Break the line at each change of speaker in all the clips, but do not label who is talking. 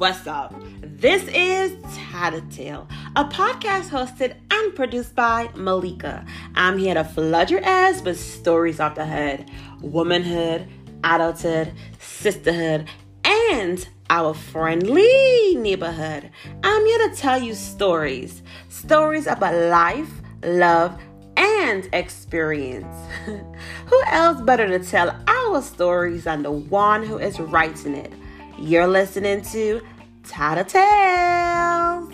What's up? This is Tattletale, a podcast hosted and produced by Melika. I'm here to flood your ass with stories off the hood, womanhood, adulthood, sisterhood, and our friendly neighborhood. I'm here to tell you stories stories about life, love, and experience. who else better to tell our stories than the one who is writing it? You're listening to Tata Tattletales.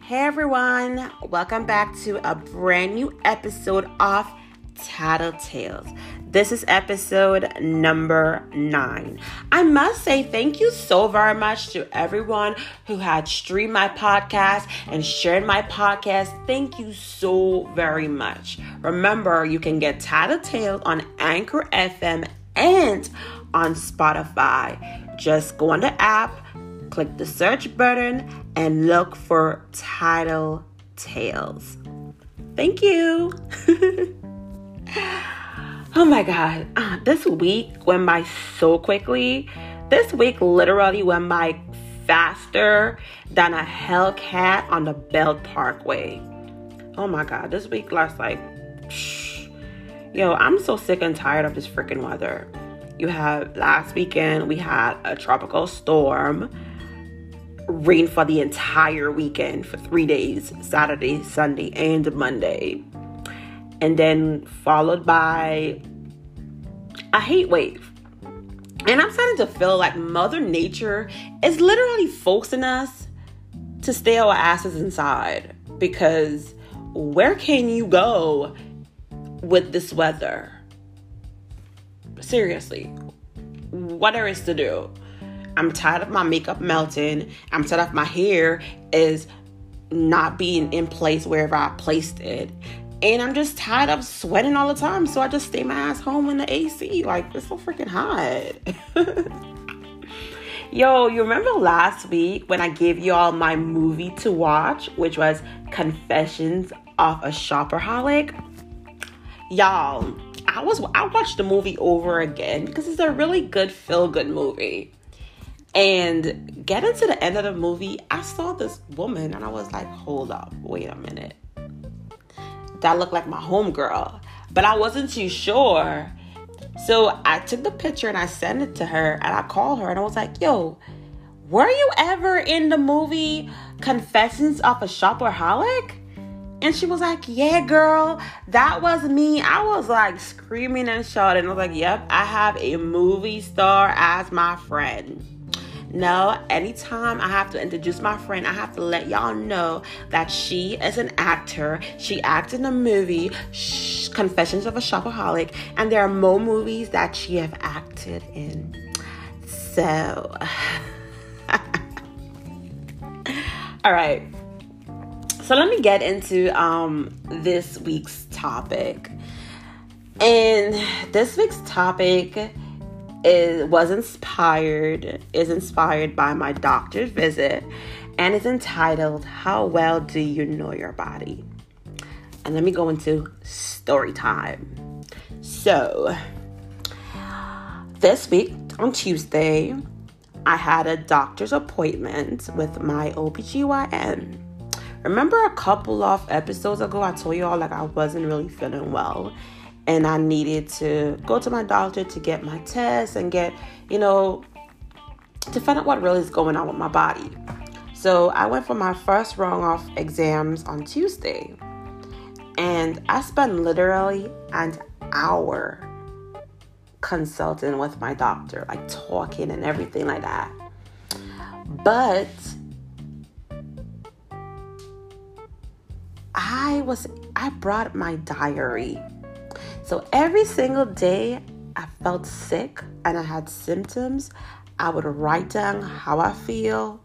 Hey everyone, welcome back to a brand new episode of Tattle Tales. This is episode number nine. I must say thank you so very much to everyone who had streamed my podcast and shared my podcast. Thank you so very much. Remember, you can get Tattle Tales on Anchor FM and on Spotify. Just go on the app, click the search button, and look for Title Tales. Thank you. oh my God. Uh, this week went by so quickly. This week literally went by faster than a Hellcat on the Belt Parkway. Oh my God. This week lasts like. Psh. Yo, I'm so sick and tired of this freaking weather. You have last weekend, we had a tropical storm, rain for the entire weekend for three days Saturday, Sunday, and Monday. And then followed by a heat wave. And I'm starting to feel like Mother Nature is literally forcing us to stay our asses inside because where can you go with this weather? Seriously, what there is to do. I'm tired of my makeup melting. I'm tired of my hair is not being in place wherever I placed it. And I'm just tired of sweating all the time. So I just stay my ass home in the AC. Like, it's so freaking hot. Yo, you remember last week when I gave y'all my movie to watch, which was Confessions of a Shopaholic? Y'all, I was I watched the movie over again because it's a really good feel good movie. And getting to the end of the movie, I saw this woman and I was like, hold up, wait a minute. That looked like my homegirl. But I wasn't too sure. So I took the picture and I sent it to her and I called her and I was like, yo, were you ever in the movie Confessions of a Shopaholic? And she was like, Yeah, girl, that was me. I was like screaming and shouting. I was like, Yep, I have a movie star as my friend. No, anytime I have to introduce my friend, I have to let y'all know that she is an actor. She acted in a movie, Shh, Confessions of a Shopaholic, and there are more movies that she have acted in. So, all right. So let me get into um, this week's topic. And this week's topic is was inspired is inspired by my doctor's visit and is entitled How Well Do You Know Your Body? And let me go into story time. So, this week on Tuesday, I had a doctor's appointment with my OBGYN. Remember a couple of episodes ago, I told y'all like I wasn't really feeling well and I needed to go to my doctor to get my test and get, you know, to find out what really is going on with my body. So I went for my first round of exams on Tuesday and I spent literally an hour consulting with my doctor, like talking and everything like that. But I was I brought my diary. So every single day I felt sick and I had symptoms, I would write down how I feel,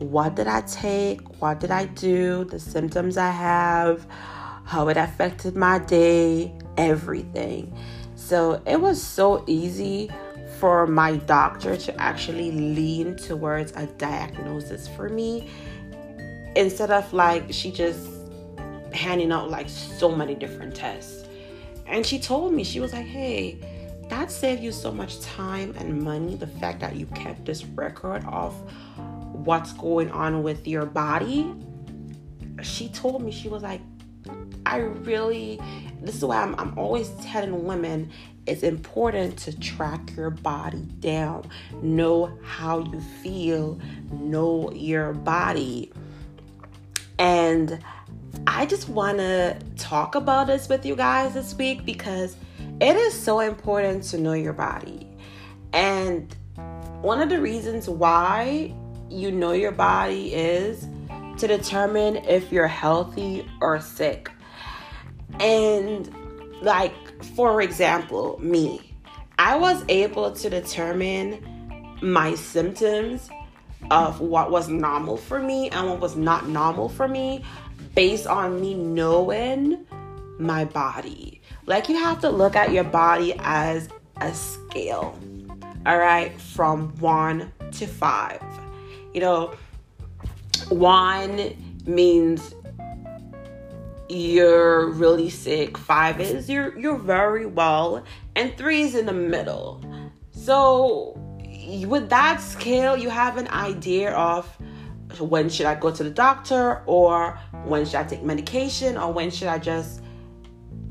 what did I take, what did I do, the symptoms I have, how it affected my day, everything. So it was so easy for my doctor to actually lean towards a diagnosis for me instead of like she just handing out like so many different tests. And she told me, she was like, hey, that saved you so much time and money? The fact that you kept this record of what's going on with your body. She told me, she was like, I really, this is why I'm, I'm always telling women it's important to track your body down, know how you feel, know your body. And I just want to talk about this with you guys this week because it is so important to know your body. And one of the reasons why you know your body is to determine if you're healthy or sick. And, like, for example, me, I was able to determine my symptoms of what was normal for me and what was not normal for me based on me knowing my body. Like, you have to look at your body as a scale, all right, from one to five. You know, one means you're really sick, five is you're you're very well, and three is in the middle. So with that scale, you have an idea of when should I go to the doctor or when should I take medication or when should I just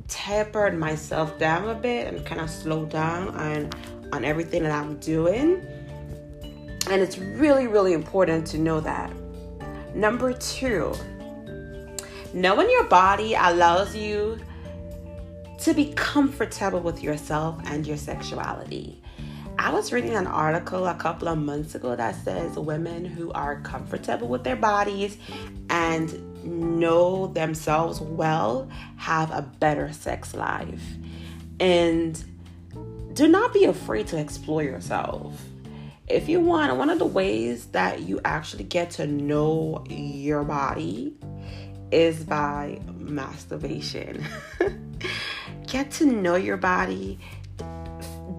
taper myself down a bit and kind of slow down on on everything that I'm doing. And it's really really important to know that. Number 2, knowing your body allows you to be comfortable with yourself and your sexuality. I was reading an article a couple of months ago that says women who are comfortable with their bodies and know themselves well have a better sex life. And do not be afraid to explore yourself. If you want, one of the ways that you actually get to know your body is by masturbation. get to know your body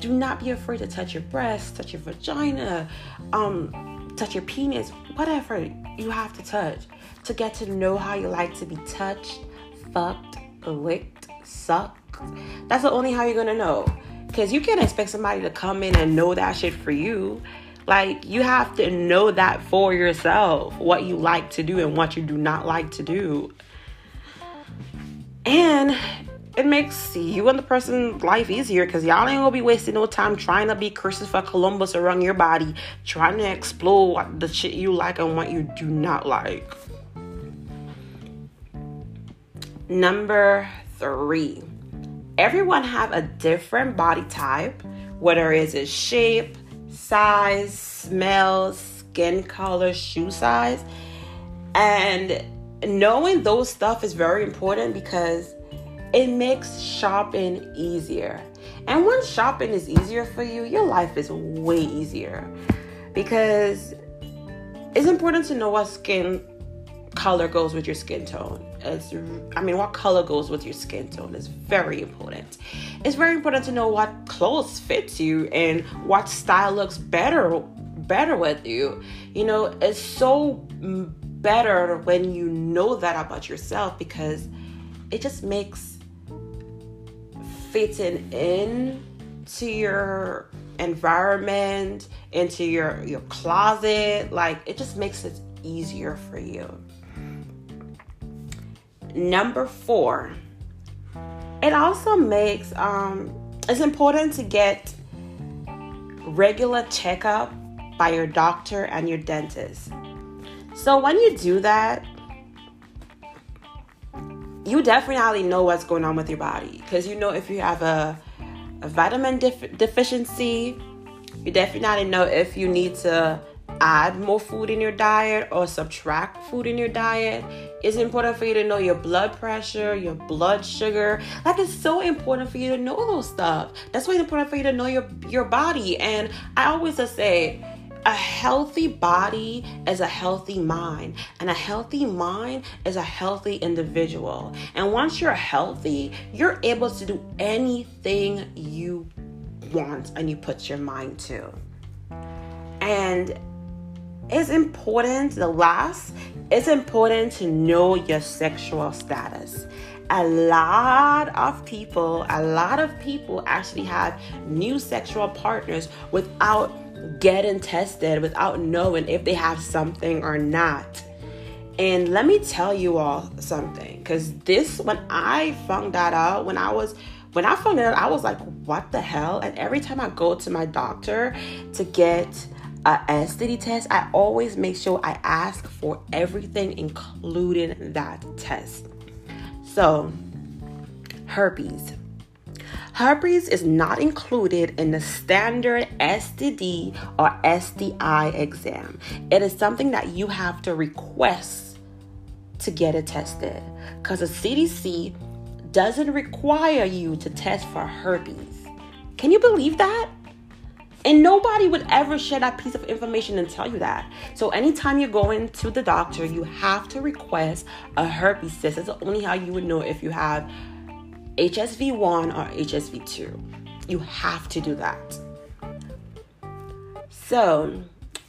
do not be afraid to touch your breast, touch your vagina, um, touch your penis, whatever you have to touch to get to know how you like to be touched, fucked, licked, sucked. That's the only how you're gonna know. Cause you can't expect somebody to come in and know that shit for you. Like you have to know that for yourself, what you like to do and what you do not like to do. And it makes you and the person life easier because y'all ain't gonna be wasting no time trying to be Christopher Columbus around your body, trying to explore the shit you like and what you do not like. Number three, everyone have a different body type, whether it's shape, size, smell, skin color, shoe size, and knowing those stuff is very important because it makes shopping easier. And when shopping is easier for you, your life is way easier because it's important to know what skin color goes with your skin tone. It's, I mean, what color goes with your skin tone is very important. It's very important to know what clothes fits you and what style looks better better with you. You know, it's so better when you know that about yourself because it just makes fitting in to your environment, into your your closet, like it just makes it easier for you. Number 4. It also makes um it's important to get regular checkup by your doctor and your dentist. So when you do that, you definitely know what's going on with your body because you know if you have a, a vitamin def- deficiency, you definitely know if you need to add more food in your diet or subtract food in your diet. It's important for you to know your blood pressure, your blood sugar. Like it's so important for you to know those stuff. That's why it's important for you to know your your body. And I always just say a healthy body is a healthy mind, and a healthy mind is a healthy individual. And once you're healthy, you're able to do anything you want and you put your mind to. And it's important, the last, it's important to know your sexual status. A lot of people, a lot of people actually have new sexual partners without getting tested, without knowing if they have something or not. And let me tell you all something, because this, when I found that out, when I was when I found out, I was like, what the hell? And every time I go to my doctor to get a STD test, I always make sure I ask for everything, including that test. So, herpes. Herpes is not included in the standard STD or STI exam. It is something that you have to request to get it tested because the CDC doesn't require you to test for herpes. Can you believe that? And nobody would ever share that piece of information and tell you that. So anytime you're going to the doctor, you have to request a herpes test. That's only how you would know if you have HSV1 or HSV2. You have to do that. So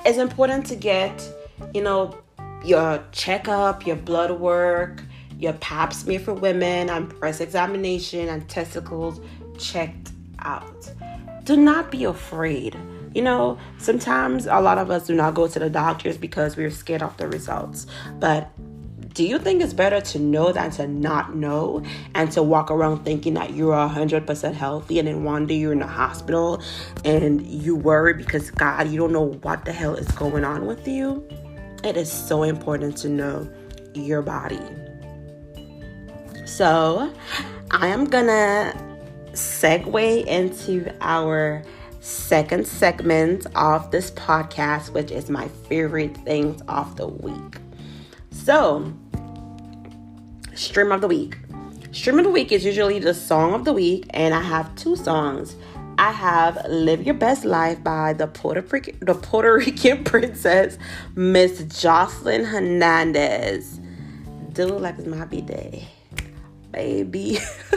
it's important to get, you know, your checkup, your blood work, your pap smear for women, and breast examination and testicles checked out do not be afraid. You know, sometimes a lot of us do not go to the doctors because we're scared of the results. But do you think it's better to know than to not know and to walk around thinking that you're 100% healthy and then one day you're in the hospital and you worry because God, you don't know what the hell is going on with you? It is so important to know your body. So, I am gonna segue into our second segment of this podcast, which is my favorite things of the week. So, stream of the week. Stream of the week is usually the song of the week, and I have two songs. I have "Live Your Best Life" by the Puerto Rican, the Puerto Rican princess Miss Jocelyn Hernandez. Do like it's my day, baby.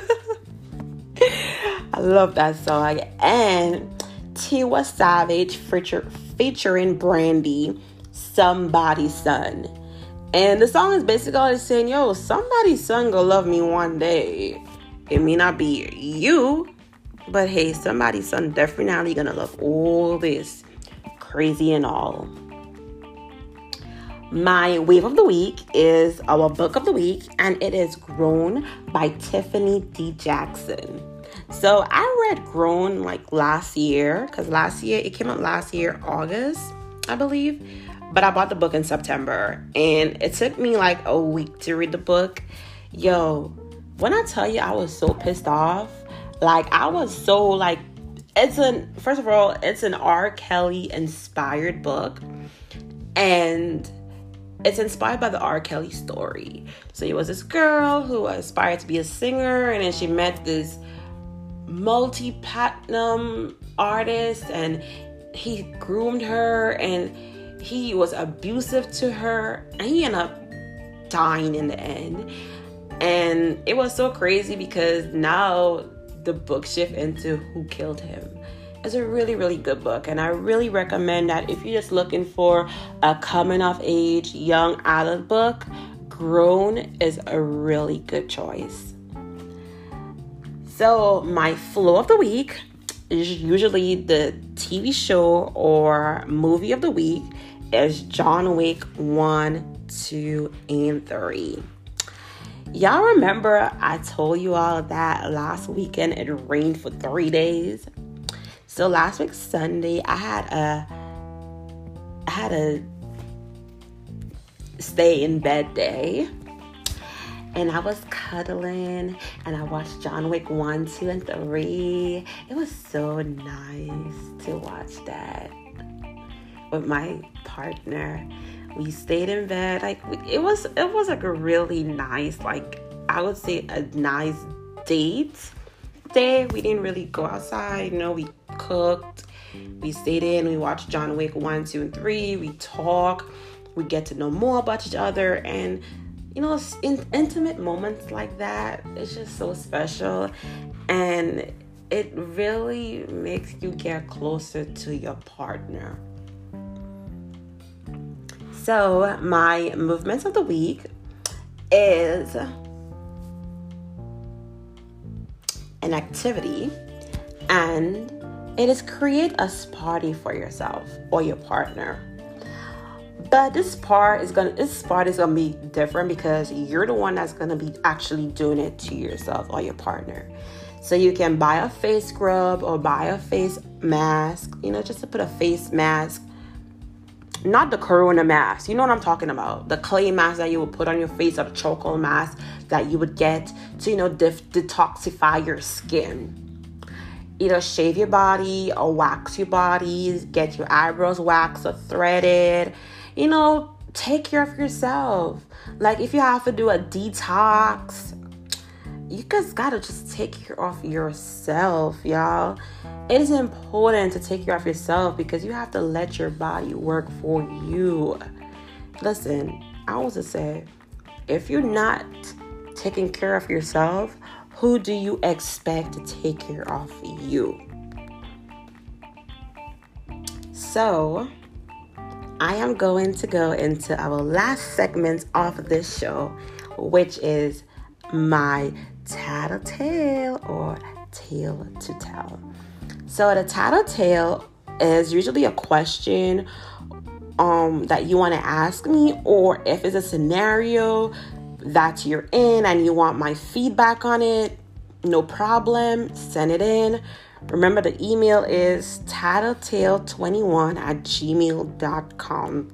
I love that song. And Tiwa Savage feature, featuring Brandy, Somebody's Son. And the song is basically saying, yo, somebody's son gonna love me one day. It may not be you, but hey, somebody's son definitely gonna love all this crazy and all. My wave of the week is our book of the week, and it is Grown by Tiffany D. Jackson. So I read Grown like last year because last year it came out last year, August, I believe. But I bought the book in September and it took me like a week to read the book. Yo, when I tell you I was so pissed off, like I was so like it's an first of all, it's an R. Kelly inspired book. And it's inspired by the R. Kelly story. So it was this girl who aspired to be a singer, and then she met this multi platinum artist and he groomed her and he was abusive to her and he ended up dying in the end. And it was so crazy because now the book shift into who killed him. It's a really, really good book, and I really recommend that if you're just looking for a coming of age young adult book, Grown is a really good choice. So, my flow of the week is usually the TV show or movie of the week is John Wick 1, 2, and 3. Y'all remember I told you all that last weekend it rained for three days? So last week Sunday I had a I had a stay in bed day and I was cuddling and I watched John Wick 1, 2, and 3. It was so nice to watch that with my partner. We stayed in bed. Like it was it was like a really nice, like I would say a nice date day. We didn't really go outside, you know, we cooked, we stayed in, we watched John Wick 1, 2, and 3, we talk, we get to know more about each other and you know, in, intimate moments like that, it's just so special. And it really makes you get closer to your partner. So, my movements of the week is an activity and it is create a party for yourself or your partner. But this part is gonna this part is gonna be different because you're the one that's gonna be actually doing it to yourself or your partner. So you can buy a face scrub or buy a face mask, you know, just to put a face mask. Not the corona mask, you know what I'm talking about. The clay mask that you would put on your face or the charcoal mask that you would get to, you know, def- detoxify your skin either shave your body or wax your body, get your eyebrows waxed or threaded. You know, take care of yourself. Like if you have to do a detox, you guys gotta just take care of yourself, y'all. It is important to take care of yourself because you have to let your body work for you. Listen, I was to say, if you're not taking care of yourself, who do you expect to take care of you? So, I am going to go into our last segment of this show, which is my tattletale or tale to tell. So, the tattletale is usually a question um, that you want to ask me, or if it's a scenario that you're in and you want my feedback on it, no problem. Send it in. Remember, the email is tattletale21 at gmail.com.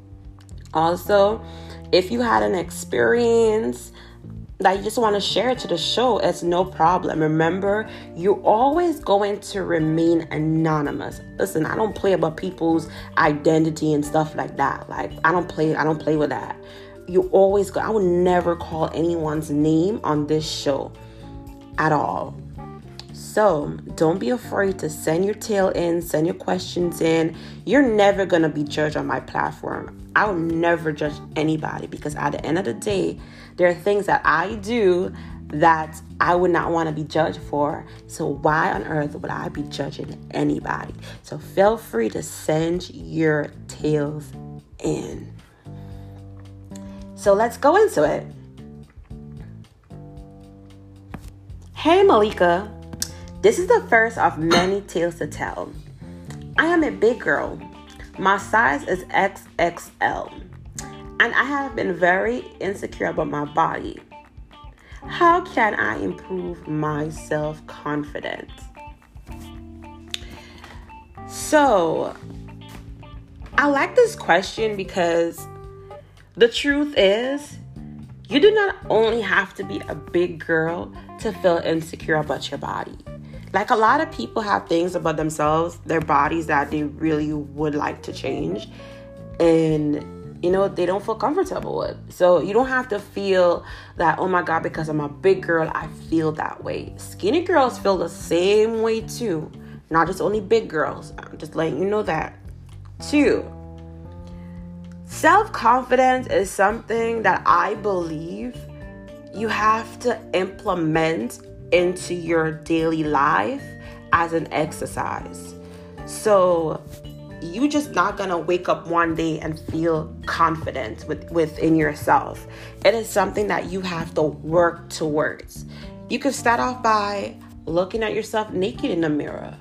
Also, if you had an experience that you just want to share to the show, it's no problem. Remember, you're always going to remain anonymous. Listen, I don't play about people's identity and stuff like that. Like I don't play I don't play with that you always go, I would never call anyone's name on this show at all. So don't be afraid to send your tale in, send your questions in. You're never gonna be judged on my platform. I will never judge anybody because at the end of the day, there are things that I do that I would not want to be judged for. So why on earth would I be judging anybody? So feel free to send your tales in. So let's go into it. Hey Melika, this is the first of many tales to tell. I am a big girl. My size is XXL, and I have been very insecure about my body. How can I improve my self confidence? So, I like this question because the truth is, you do not only have to be a big girl to feel insecure about your body. Like a lot of people have things about themselves, their bodies that they really would like to change. And you know, they don't feel comfortable with. So you don't have to feel that, oh my God, because I'm a big girl, I feel that way. Skinny girls feel the same way too. Not just only big girls. I'm just letting you know that. Two, Self confidence is something that I believe you have to implement into your daily life as an exercise. So you just not gonna wake up one day and feel confident with, within yourself. It is something that you have to work towards. You can start off by looking at yourself naked in the mirror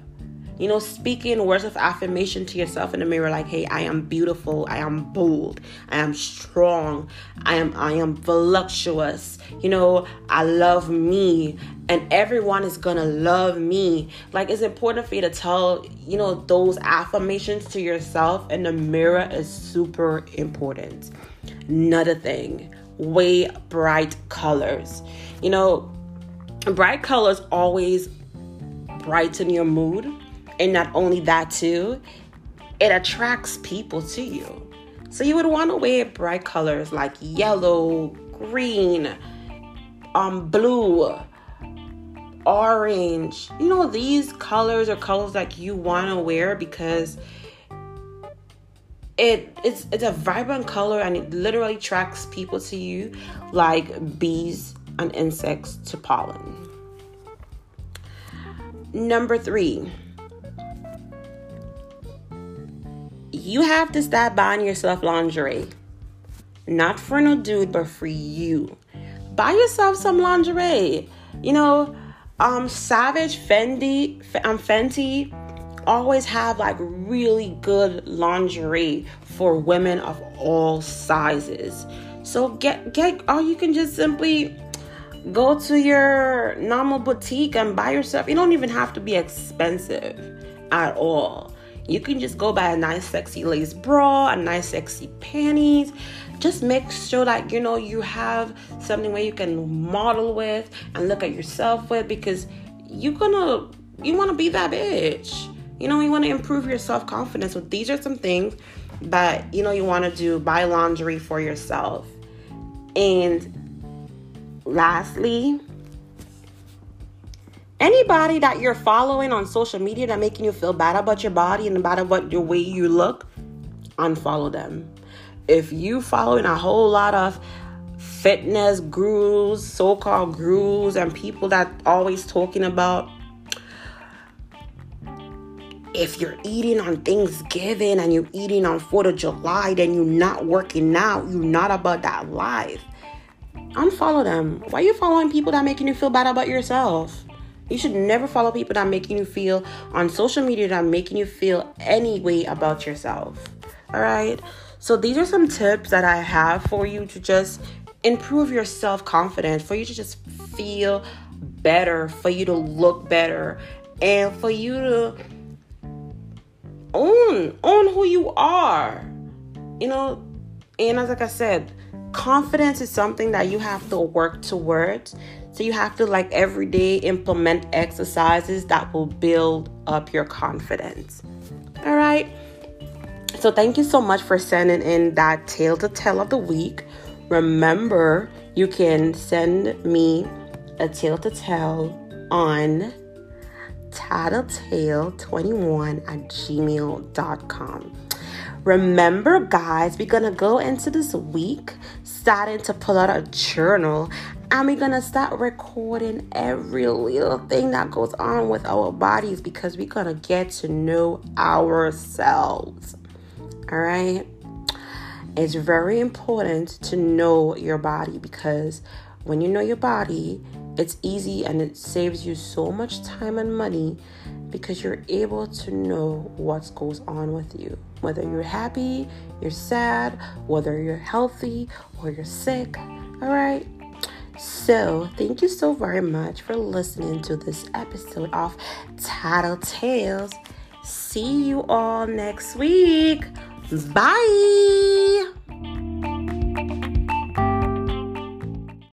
you know, speaking words of affirmation to yourself in the mirror like, "Hey, I am beautiful. I am bold. I am strong. I am I am voluptuous. You know, I love me and everyone is going to love me." Like it's important for you to tell, you know, those affirmations to yourself in the mirror is super important. Another thing, way bright colors. You know, bright colors always brighten your mood and not only that, too, it attracts people to you. So you would want to wear bright colors like yellow, green, um, blue, orange. You know, these colors are colors that you want to wear because it it's it's a vibrant color and it literally attracts people to you like bees and insects to pollen. Number three, you have to stop buying yourself lingerie. Not for no dude, but for you. Buy yourself some lingerie. You know, um Savage Fendi um Fenty always have like really good lingerie for women of all sizes. So get get or you can just simply go to your normal boutique and buy yourself. You don't even have to be expensive at all. You can just go buy a nice sexy lace bra, a nice sexy panties. Just make sure that you know you have something where you can model with and look at yourself with because you're gonna you wanna be that bitch. You know, you want to improve your self confidence. So these are some things that you know you want to do. Buy laundry for yourself. And lastly, anybody that you're following on social media that making you feel bad about your body and about what your way you look, unfollow them. If you following a whole lot of fitness gurus, so-called gurus, and people that always talking about if you're eating on Thanksgiving and you're eating on 4th of July, then you're not working out. You're not about that life. Unfollow them. Why are you following people that making you feel bad about yourself? You should never follow people that are making you feel on social media that are making you feel any way about yourself. All right. So these are some tips that I have for you to just improve your self confidence, for you to just feel better, for you to look better, and for you to own own who you are you know and as like i said confidence is something that you have to work towards so you have to like every day implement exercises that will build up your confidence. All right? So thank you so much for sending in that tale to tell of the week. Remember you can send me a tale to tell on tattletale21 at gmail.com. Remember, guys, we're gonna go into this week starting to pull out a journal we're gonna start recording every little thing that goes on with our bodies because we're gonna get to know ourselves. All right, it's very important to know your body because when you know your body, it's easy and it saves you so much time and money because you're able to know what goes on with you. Whether you're happy, you're sad, whether you're healthy or you're sick. All right. So, thank you so very much for listening to this episode of Title Tales. See you all next week. Bye.